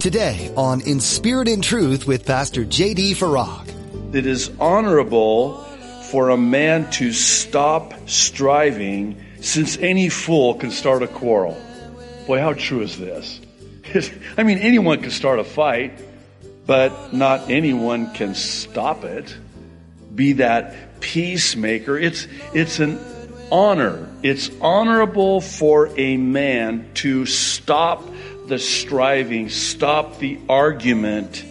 Today on In Spirit and Truth with Pastor J.D. Farag. It is honorable for a man to stop striving since any fool can start a quarrel. Boy, how true is this? I mean, anyone can start a fight, but not anyone can stop it. Be that peacemaker. It's, it's an honor. It's honorable for a man to stop the striving, stop the argument,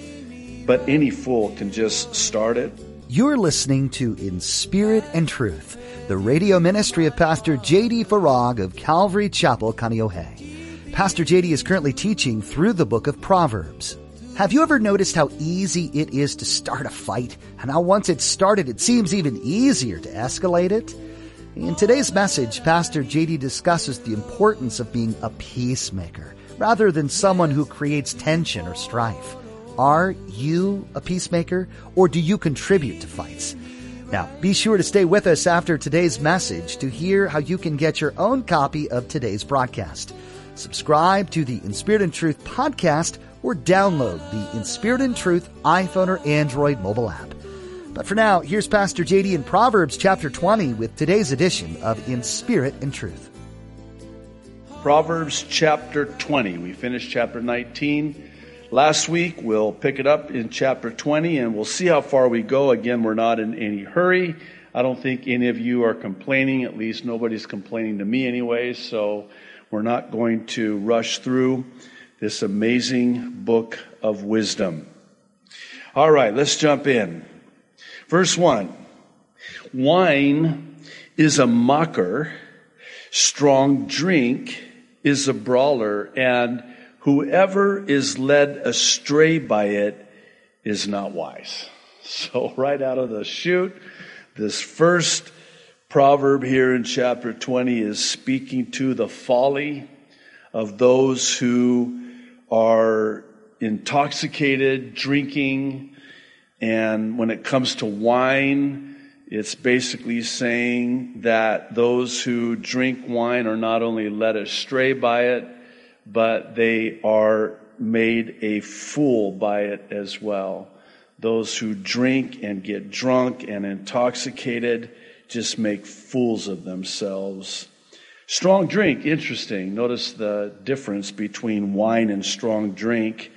but any fool can just start it. You're listening to In Spirit and Truth, the radio ministry of Pastor J.D. Farag of Calvary Chapel, Kaneohe. Pastor J.D. is currently teaching through the book of Proverbs. Have you ever noticed how easy it is to start a fight and how once it's started it seems even easier to escalate it? In today's message, Pastor JD discusses the importance of being a peacemaker rather than someone who creates tension or strife. Are you a peacemaker or do you contribute to fights? Now, be sure to stay with us after today's message to hear how you can get your own copy of today's broadcast. Subscribe to the In Spirit and Truth podcast or download the In Spirit and Truth iPhone or Android mobile app. But for now, here's Pastor JD in Proverbs chapter 20 with today's edition of In Spirit and Truth. Proverbs chapter 20. We finished chapter 19 last week. We'll pick it up in chapter 20 and we'll see how far we go. Again, we're not in any hurry. I don't think any of you are complaining. At least nobody's complaining to me anyway. So we're not going to rush through this amazing book of wisdom. All right, let's jump in. Verse 1. Wine is a mocker. Strong drink is a brawler, and whoever is led astray by it is not wise. So, right out of the chute, this first proverb here in chapter 20 is speaking to the folly of those who are intoxicated, drinking, and when it comes to wine, it's basically saying that those who drink wine are not only led astray by it, but they are made a fool by it as well. Those who drink and get drunk and intoxicated just make fools of themselves. Strong drink, interesting. Notice the difference between wine and strong drink.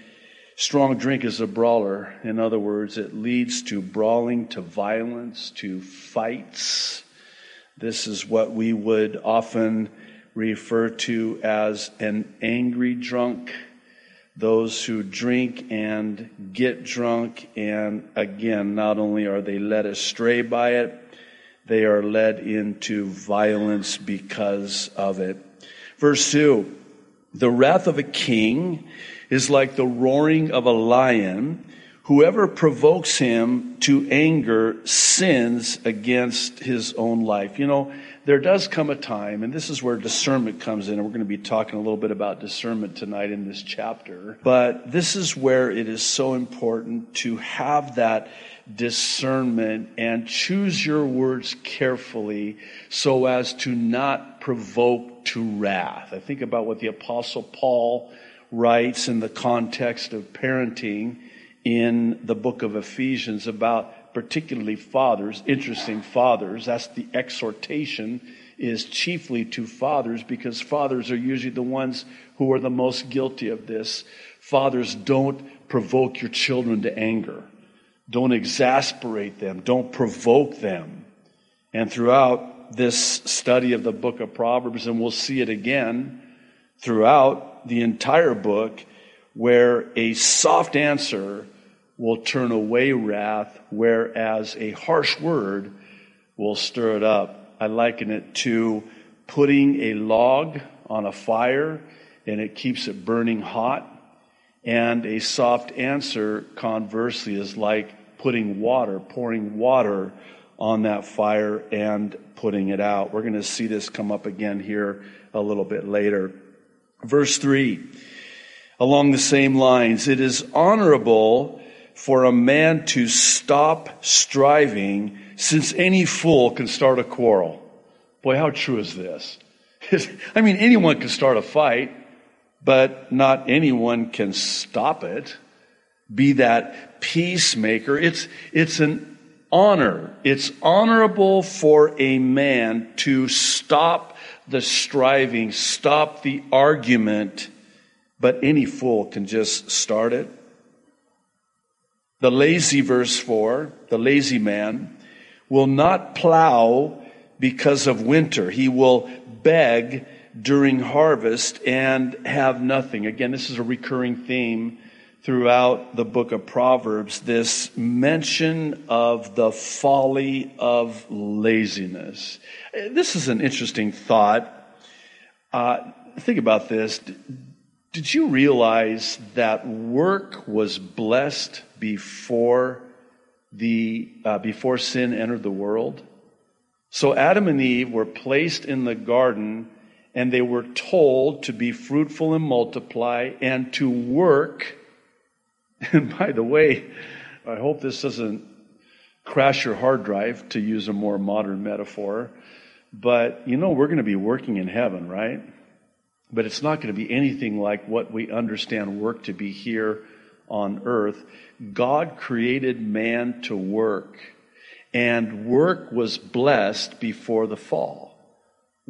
Strong drink is a brawler. In other words, it leads to brawling, to violence, to fights. This is what we would often refer to as an angry drunk. Those who drink and get drunk, and again, not only are they led astray by it, they are led into violence because of it. Verse 2 The wrath of a king is like the roaring of a lion. Whoever provokes him to anger sins against his own life. You know, there does come a time, and this is where discernment comes in, and we're going to be talking a little bit about discernment tonight in this chapter. But this is where it is so important to have that discernment and choose your words carefully so as to not provoke to wrath. I think about what the apostle Paul writes in the context of parenting in the book of Ephesians about particularly fathers, interesting fathers. That's the exhortation is chiefly to fathers because fathers are usually the ones who are the most guilty of this. Fathers don't provoke your children to anger. Don't exasperate them. Don't provoke them. And throughout this study of the book of Proverbs, and we'll see it again throughout, the entire book where a soft answer will turn away wrath, whereas a harsh word will stir it up. I liken it to putting a log on a fire and it keeps it burning hot. And a soft answer, conversely, is like putting water, pouring water on that fire and putting it out. We're going to see this come up again here a little bit later. Verse 3, along the same lines, it is honorable for a man to stop striving since any fool can start a quarrel. Boy, how true is this? I mean, anyone can start a fight, but not anyone can stop it. Be that peacemaker. It's, it's an honor. It's honorable for a man to stop the striving, stop the argument, but any fool can just start it. The lazy, verse 4, the lazy man will not plow because of winter. He will beg during harvest and have nothing. Again, this is a recurring theme throughout the book of Proverbs this mention of the folly of laziness. This is an interesting thought. Uh, think about this. Did you realize that work was blessed before the uh, before sin entered the world? So Adam and Eve were placed in the garden and they were told to be fruitful and multiply and to work. And by the way, I hope this doesn't crash your hard drive, to use a more modern metaphor. But you know, we're going to be working in heaven, right? But it's not going to be anything like what we understand work to be here on earth. God created man to work, and work was blessed before the fall.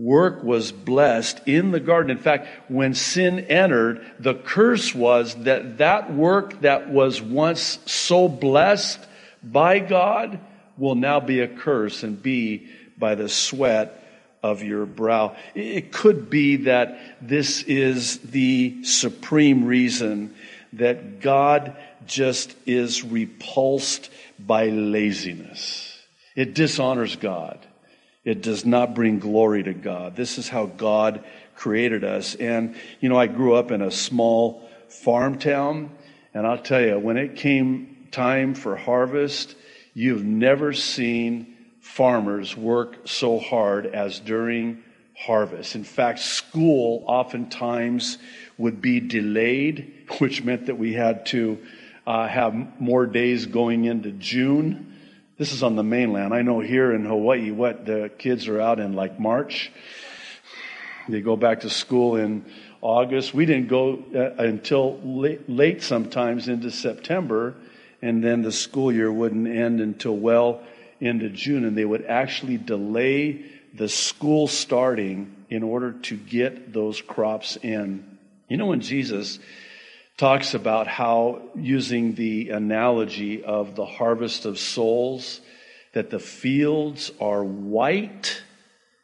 Work was blessed in the garden. In fact, when sin entered, the curse was that that work that was once so blessed by God will now be a curse and be by the sweat of your brow. It could be that this is the supreme reason that God just is repulsed by laziness. It dishonors God. It does not bring glory to God. This is how God created us. And, you know, I grew up in a small farm town, and I'll tell you, when it came time for harvest, you've never seen farmers work so hard as during harvest. In fact, school oftentimes would be delayed, which meant that we had to uh, have more days going into June. This is on the mainland. I know here in Hawaii, what the kids are out in like March. They go back to school in August. We didn't go uh, until late, late sometimes into September, and then the school year wouldn't end until well into June, and they would actually delay the school starting in order to get those crops in. You know, when Jesus talks about how, using the analogy of the harvest of souls, that the fields are white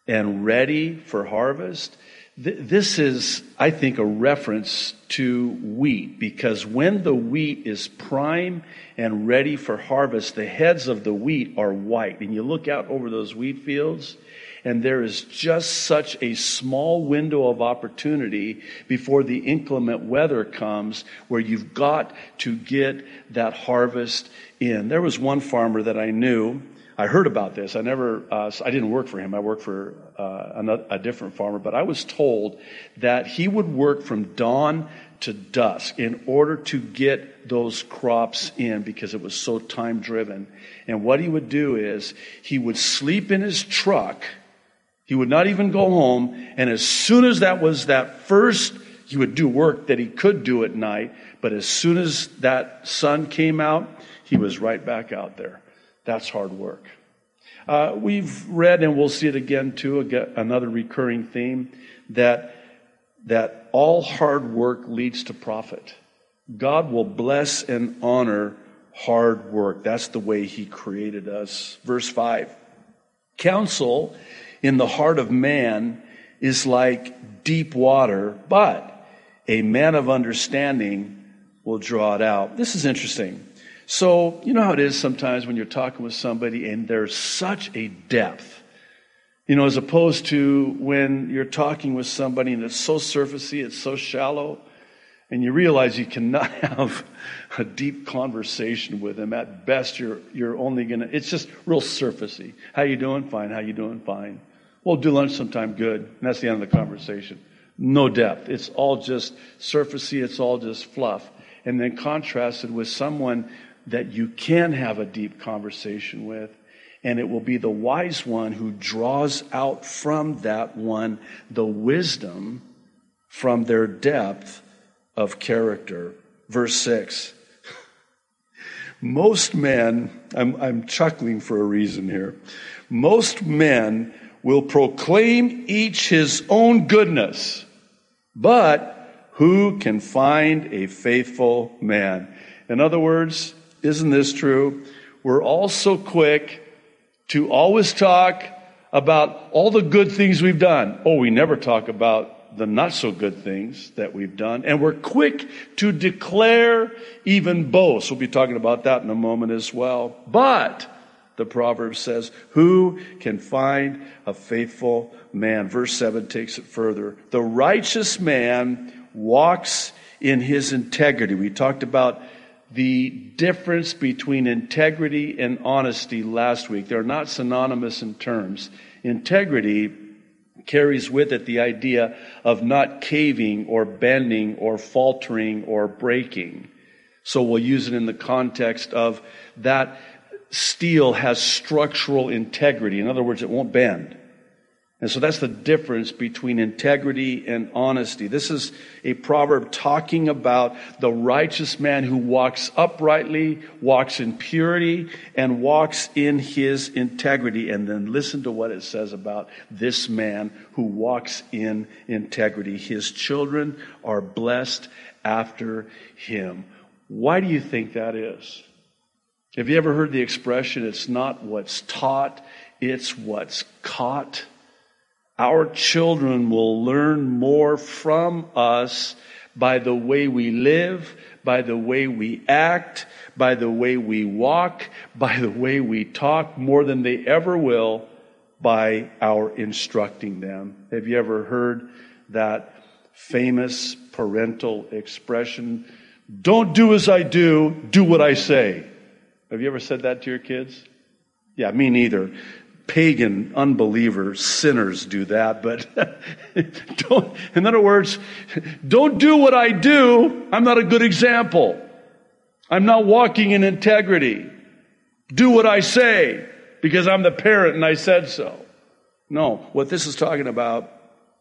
and ready for harvest. This is, I think, a reference to wheat because when the wheat is prime and ready for harvest, the heads of the wheat are white. And you look out over those wheat fields, and there is just such a small window of opportunity before the inclement weather comes where you've got to get that harvest in. There was one farmer that I knew. I heard about this. I never, uh, I didn't work for him. I worked for uh, another, a different farmer, but I was told that he would work from dawn to dusk in order to get those crops in because it was so time driven. And what he would do is he would sleep in his truck. He would not even go home. And as soon as that was that first, he would do work that he could do at night. But as soon as that sun came out, he was right back out there. That's hard work. Uh, we've read, and we'll see it again too, another recurring theme that that all hard work leads to profit. God will bless and honor hard work. That's the way He created us. Verse 5 Counsel in the heart of man is like deep water, but a man of understanding will draw it out. This is interesting. So, you know how it is sometimes when you're talking with somebody and there's such a depth you know, as opposed to when you're talking with somebody and it's so surfacey, it's so shallow, and you realize you cannot have a deep conversation with them. At best, you're, you're only gonna, it's just real surfacey. How you doing? Fine. How you doing? Fine. We'll do lunch sometime. Good. And that's the end of the conversation. No depth. It's all just surfacey. It's all just fluff. And then contrasted with someone that you can have a deep conversation with and it will be the wise one who draws out from that one the wisdom from their depth of character. Verse 6. Most men, I'm, I'm chuckling for a reason here. Most men will proclaim each his own goodness, but who can find a faithful man? In other words, isn't this true? We're all so quick to always talk about all the good things we've done. Oh, we never talk about the not so good things that we've done. And we're quick to declare, even boast. We'll be talking about that in a moment as well. But, the proverb says, who can find a faithful man? Verse 7 takes it further. The righteous man walks in his integrity. We talked about the difference between integrity and honesty last week. They're not synonymous in terms. Integrity carries with it the idea of not caving or bending or faltering or breaking. So we'll use it in the context of that steel has structural integrity. In other words, it won't bend. And so that's the difference between integrity and honesty. This is a proverb talking about the righteous man who walks uprightly, walks in purity, and walks in his integrity. And then listen to what it says about this man who walks in integrity. His children are blessed after him. Why do you think that is? Have you ever heard the expression, it's not what's taught, it's what's caught? Our children will learn more from us by the way we live, by the way we act, by the way we walk, by the way we talk, more than they ever will by our instructing them. Have you ever heard that famous parental expression? Don't do as I do, do what I say. Have you ever said that to your kids? Yeah, me neither pagan unbelievers, sinners do that, but don't, in other words, don't do what I do. I'm not a good example. I'm not walking in integrity. Do what I say because I'm the parent and I said so. No, what this is talking about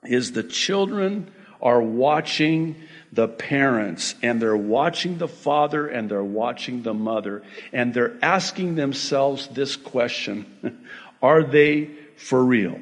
is the children are watching the parents and they're watching the father and they're watching the mother and they're asking themselves this question Are they for real?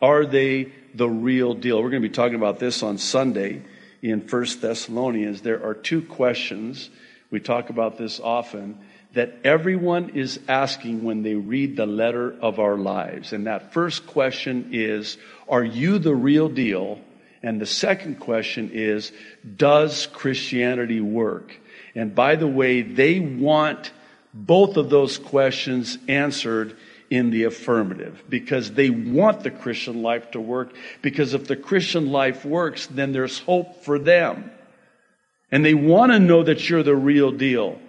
Are they the real deal? We're going to be talking about this on Sunday in First Thessalonians. There are two questions. We talk about this often that everyone is asking when they read the letter of our lives. And that first question is, are you the real deal? And the second question is, does Christianity work? And by the way, they want both of those questions answered in the affirmative because they want the Christian life to work. Because if the Christian life works, then there's hope for them. And they want to know that you're the real deal,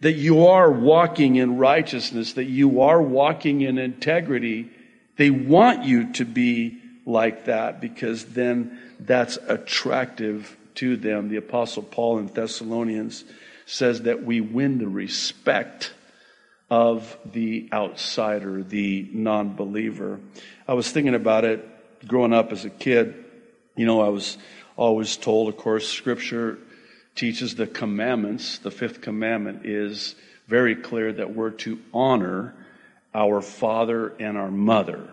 that you are walking in righteousness, that you are walking in integrity. They want you to be like that because then that's attractive to them. The Apostle Paul in Thessalonians says that we win the respect of the outsider, the non believer. I was thinking about it growing up as a kid. You know, I was always told, of course, Scripture teaches the commandments. The fifth commandment is very clear that we're to honor our father and our mother.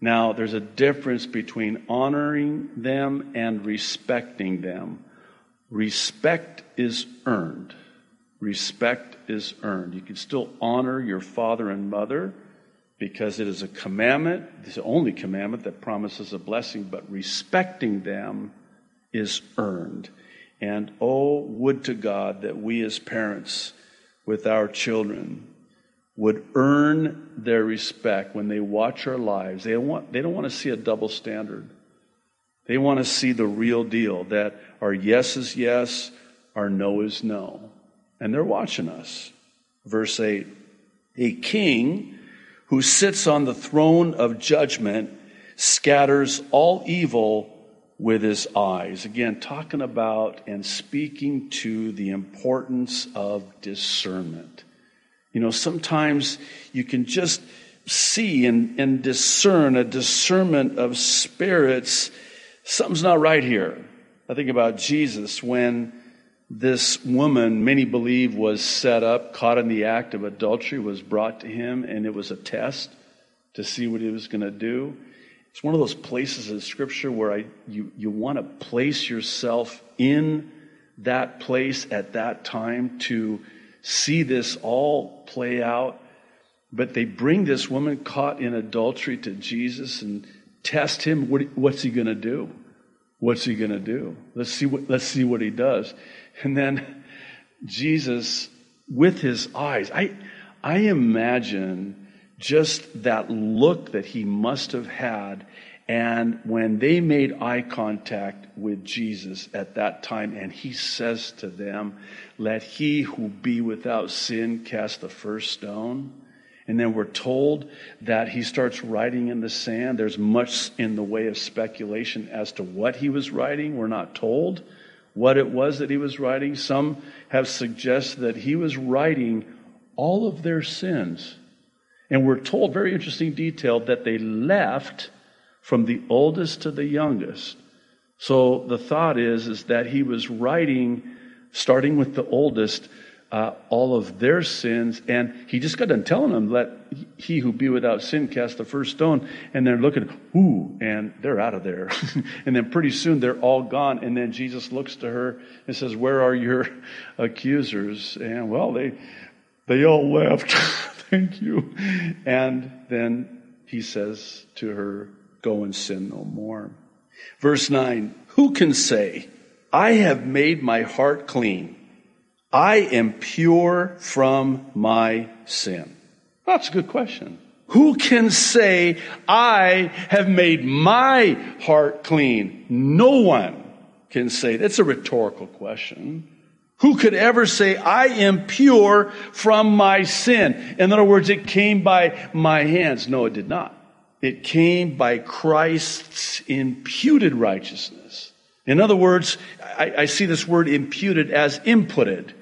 Now, there's a difference between honoring them and respecting them. Respect is earned respect is earned. You can still honor your father and mother because it is a commandment, it's the only commandment that promises a blessing, but respecting them is earned. And oh, would to God that we as parents with our children would earn their respect when they watch our lives. They want, they don't want to see a double standard. They want to see the real deal that our yes is yes, our no is no and they're watching us. Verse 8 A king who sits on the throne of judgment scatters all evil with his eyes. Again, talking about and speaking to the importance of discernment. You know, sometimes you can just see and, and discern a discernment of spirits. Something's not right here. I think about Jesus when this woman, many believe, was set up, caught in the act of adultery, was brought to him, and it was a test to see what he was going to do. It's one of those places in Scripture where I, you, you want to place yourself in that place at that time to see this all play out. But they bring this woman caught in adultery to Jesus and test him. What, what's he going to do? What's he going to do? Let's see what, let's see what he does. And then Jesus, with his eyes, I, I imagine just that look that he must have had. And when they made eye contact with Jesus at that time, and he says to them, Let he who be without sin cast the first stone. And then we're told that he starts writing in the sand. There's much in the way of speculation as to what he was writing. We're not told what it was that he was writing. Some have suggested that he was writing all of their sins. And we're told, very interesting detail, that they left from the oldest to the youngest. So the thought is, is that he was writing, starting with the oldest, uh, all of their sins, and he just got done telling them, "Let he who be without sin cast the first stone." And they're looking, ooh, and they're out of there. and then pretty soon they're all gone. And then Jesus looks to her and says, "Where are your accusers?" And well, they they all left. Thank you. And then he says to her, Go and sin no more. Verse 9 Who can say, I have made my heart clean? I am pure from my sin. That's a good question. Who can say, I have made my heart clean? No one can say. That's a rhetorical question. Who could ever say, I am pure from my sin? In other words, it came by my hands. No, it did not. It came by Christ's imputed righteousness. In other words, I, I see this word imputed as inputted.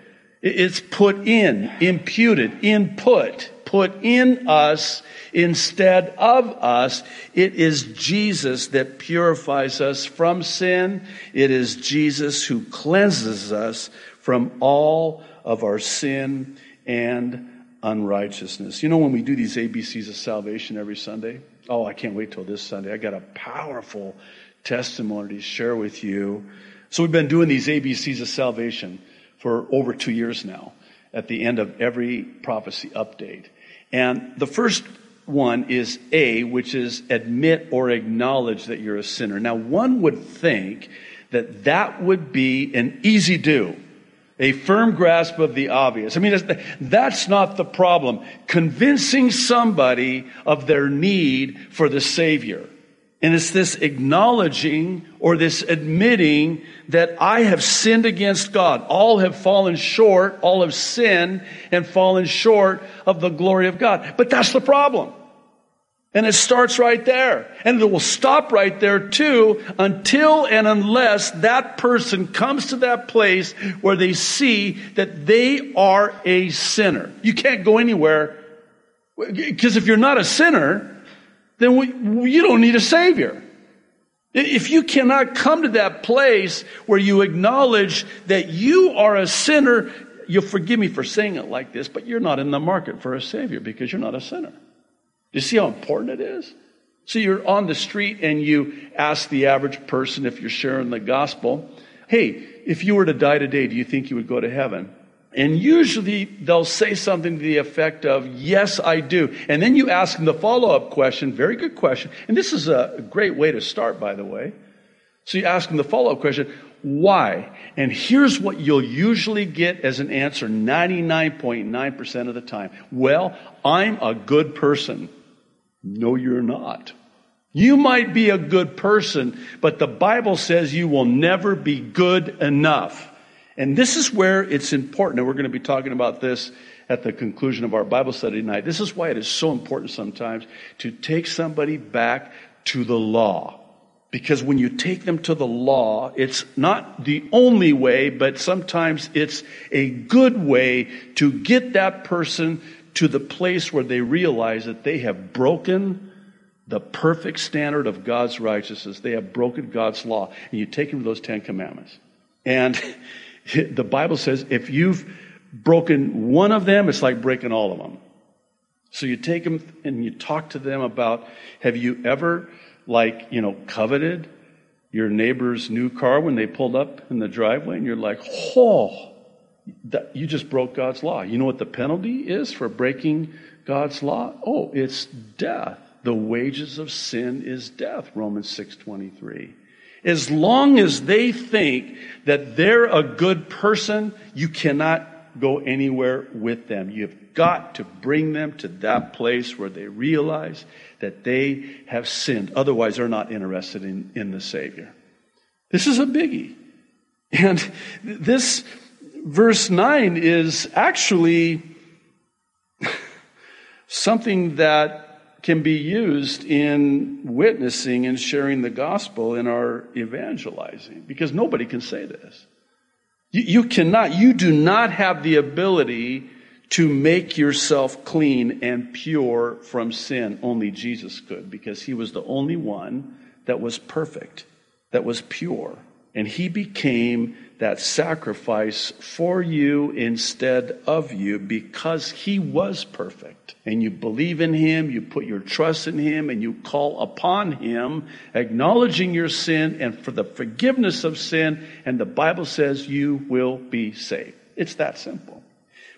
It's put in, imputed, input, put in us instead of us. It is Jesus that purifies us from sin. It is Jesus who cleanses us from all of our sin and unrighteousness. You know, when we do these ABCs of salvation every Sunday, oh, I can't wait till this Sunday. I got a powerful testimony to share with you. So we've been doing these ABCs of salvation for over two years now at the end of every prophecy update. And the first one is A, which is admit or acknowledge that you're a sinner. Now, one would think that that would be an easy do a firm grasp of the obvious. I mean, that's not the problem. Convincing somebody of their need for the Savior. And it's this acknowledging or this admitting that I have sinned against God. All have fallen short, all have sinned and fallen short of the glory of God. But that's the problem. And it starts right there. And it will stop right there too until and unless that person comes to that place where they see that they are a sinner. You can't go anywhere because if you're not a sinner, then we, you don't need a savior. If you cannot come to that place where you acknowledge that you are a sinner, you'll forgive me for saying it like this, but you're not in the market for a savior because you're not a sinner. You see how important it is? So you're on the street and you ask the average person if you're sharing the gospel, hey, if you were to die today, do you think you would go to heaven? And usually they'll say something to the effect of, yes, I do. And then you ask them the follow up question, very good question. And this is a great way to start, by the way. So you ask them the follow up question, why? And here's what you'll usually get as an answer 99.9% of the time. Well, I'm a good person. No, you're not. You might be a good person, but the Bible says you will never be good enough. And this is where it's important, and we're going to be talking about this at the conclusion of our Bible study tonight. This is why it is so important sometimes to take somebody back to the law. Because when you take them to the law, it's not the only way, but sometimes it's a good way to get that person to the place where they realize that they have broken the perfect standard of God's righteousness. They have broken God's law. And you take them to those Ten Commandments. And the Bible says if you've broken one of them, it's like breaking all of them. So you take them and you talk to them about have you ever, like, you know, coveted your neighbor's new car when they pulled up in the driveway? And you're like, oh, that, you just broke God's law. You know what the penalty is for breaking God's law? Oh, it's death. The wages of sin is death, Romans 6:23. As long as they think that they're a good person, you cannot go anywhere with them. You've got to bring them to that place where they realize that they have sinned. Otherwise, they're not interested in, in the Savior. This is a biggie. And this verse 9 is actually something that can be used in witnessing and sharing the gospel in our evangelizing because nobody can say this. You, you, cannot, you do not have the ability to make yourself clean and pure from sin. Only Jesus could because he was the only one that was perfect, that was pure. And he became that sacrifice for you instead of you because he was perfect. And you believe in him, you put your trust in him, and you call upon him, acknowledging your sin and for the forgiveness of sin. And the Bible says you will be saved. It's that simple.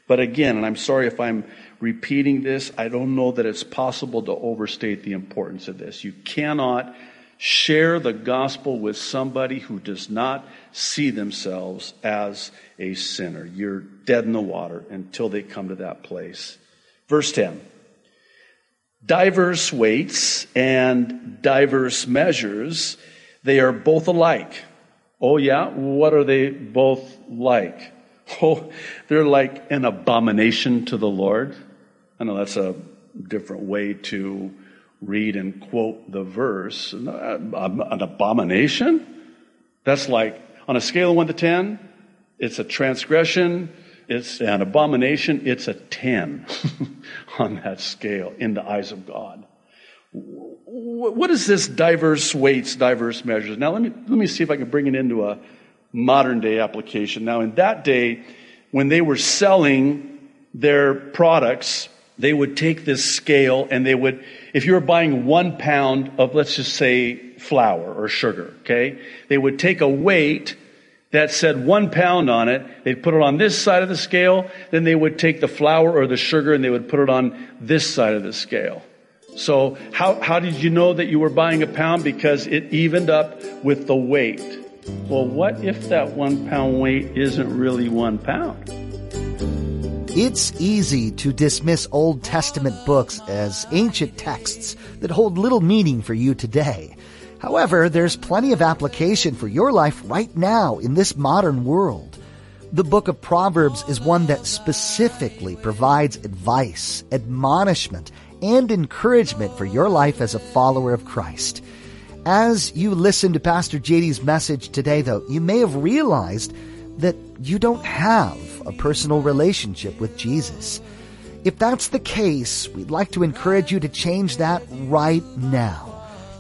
But again, and I'm sorry if I'm repeating this, I don't know that it's possible to overstate the importance of this. You cannot share the gospel with somebody who does not see themselves as a sinner. You're dead in the water until they come to that place. Verse 10 Diverse weights and diverse measures, they are both alike. Oh, yeah? What are they both like? Oh, they're like an abomination to the Lord. I know that's a different way to read and quote the verse. Uh, an abomination? That's like, on a scale of 1 to 10, it's a transgression, it's an abomination, it's a 10 on that scale in the eyes of God. What is this diverse weights, diverse measures? Now, let me, let me see if I can bring it into a modern day application. Now, in that day, when they were selling their products, they would take this scale and they would, if you were buying one pound of, let's just say, flour or sugar, okay, they would take a weight that said one pound on it. They'd put it on this side of the scale. Then they would take the flour or the sugar and they would put it on this side of the scale. So how, how did you know that you were buying a pound? Because it evened up with the weight. Well, what if that one pound weight isn't really one pound? It's easy to dismiss Old Testament books as ancient texts that hold little meaning for you today. However, there's plenty of application for your life right now in this modern world. The book of Proverbs is one that specifically provides advice, admonishment, and encouragement for your life as a follower of Christ. As you listen to Pastor JD's message today, though, you may have realized that you don't have a personal relationship with Jesus. If that's the case, we'd like to encourage you to change that right now.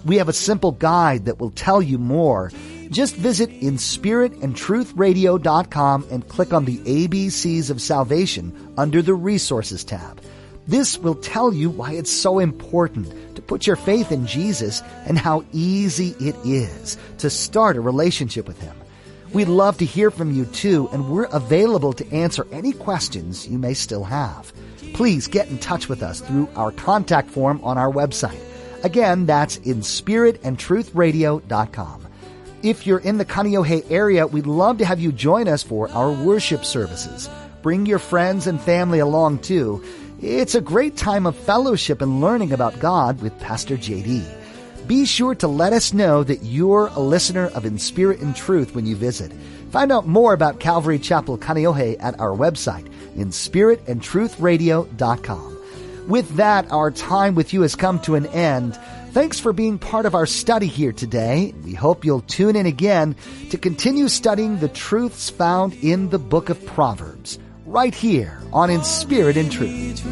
We have a simple guide that will tell you more. Just visit inspiritandtruthradio.com and click on the ABCs of Salvation under the Resources tab. This will tell you why it's so important to put your faith in Jesus and how easy it is to start a relationship with Him. We'd love to hear from you too, and we're available to answer any questions you may still have. Please get in touch with us through our contact form on our website. Again, that's in spiritandtruthradio.com. If you're in the Kaneohe area, we'd love to have you join us for our worship services. Bring your friends and family along too. It's a great time of fellowship and learning about God with Pastor JD be sure to let us know that you're a listener of In Spirit and Truth when you visit. Find out more about Calvary Chapel Kaneohe at our website, inspiritandtruthradio.com. With that, our time with you has come to an end. Thanks for being part of our study here today. We hope you'll tune in again to continue studying the truths found in the book of Proverbs, right here on In Spirit and Truth.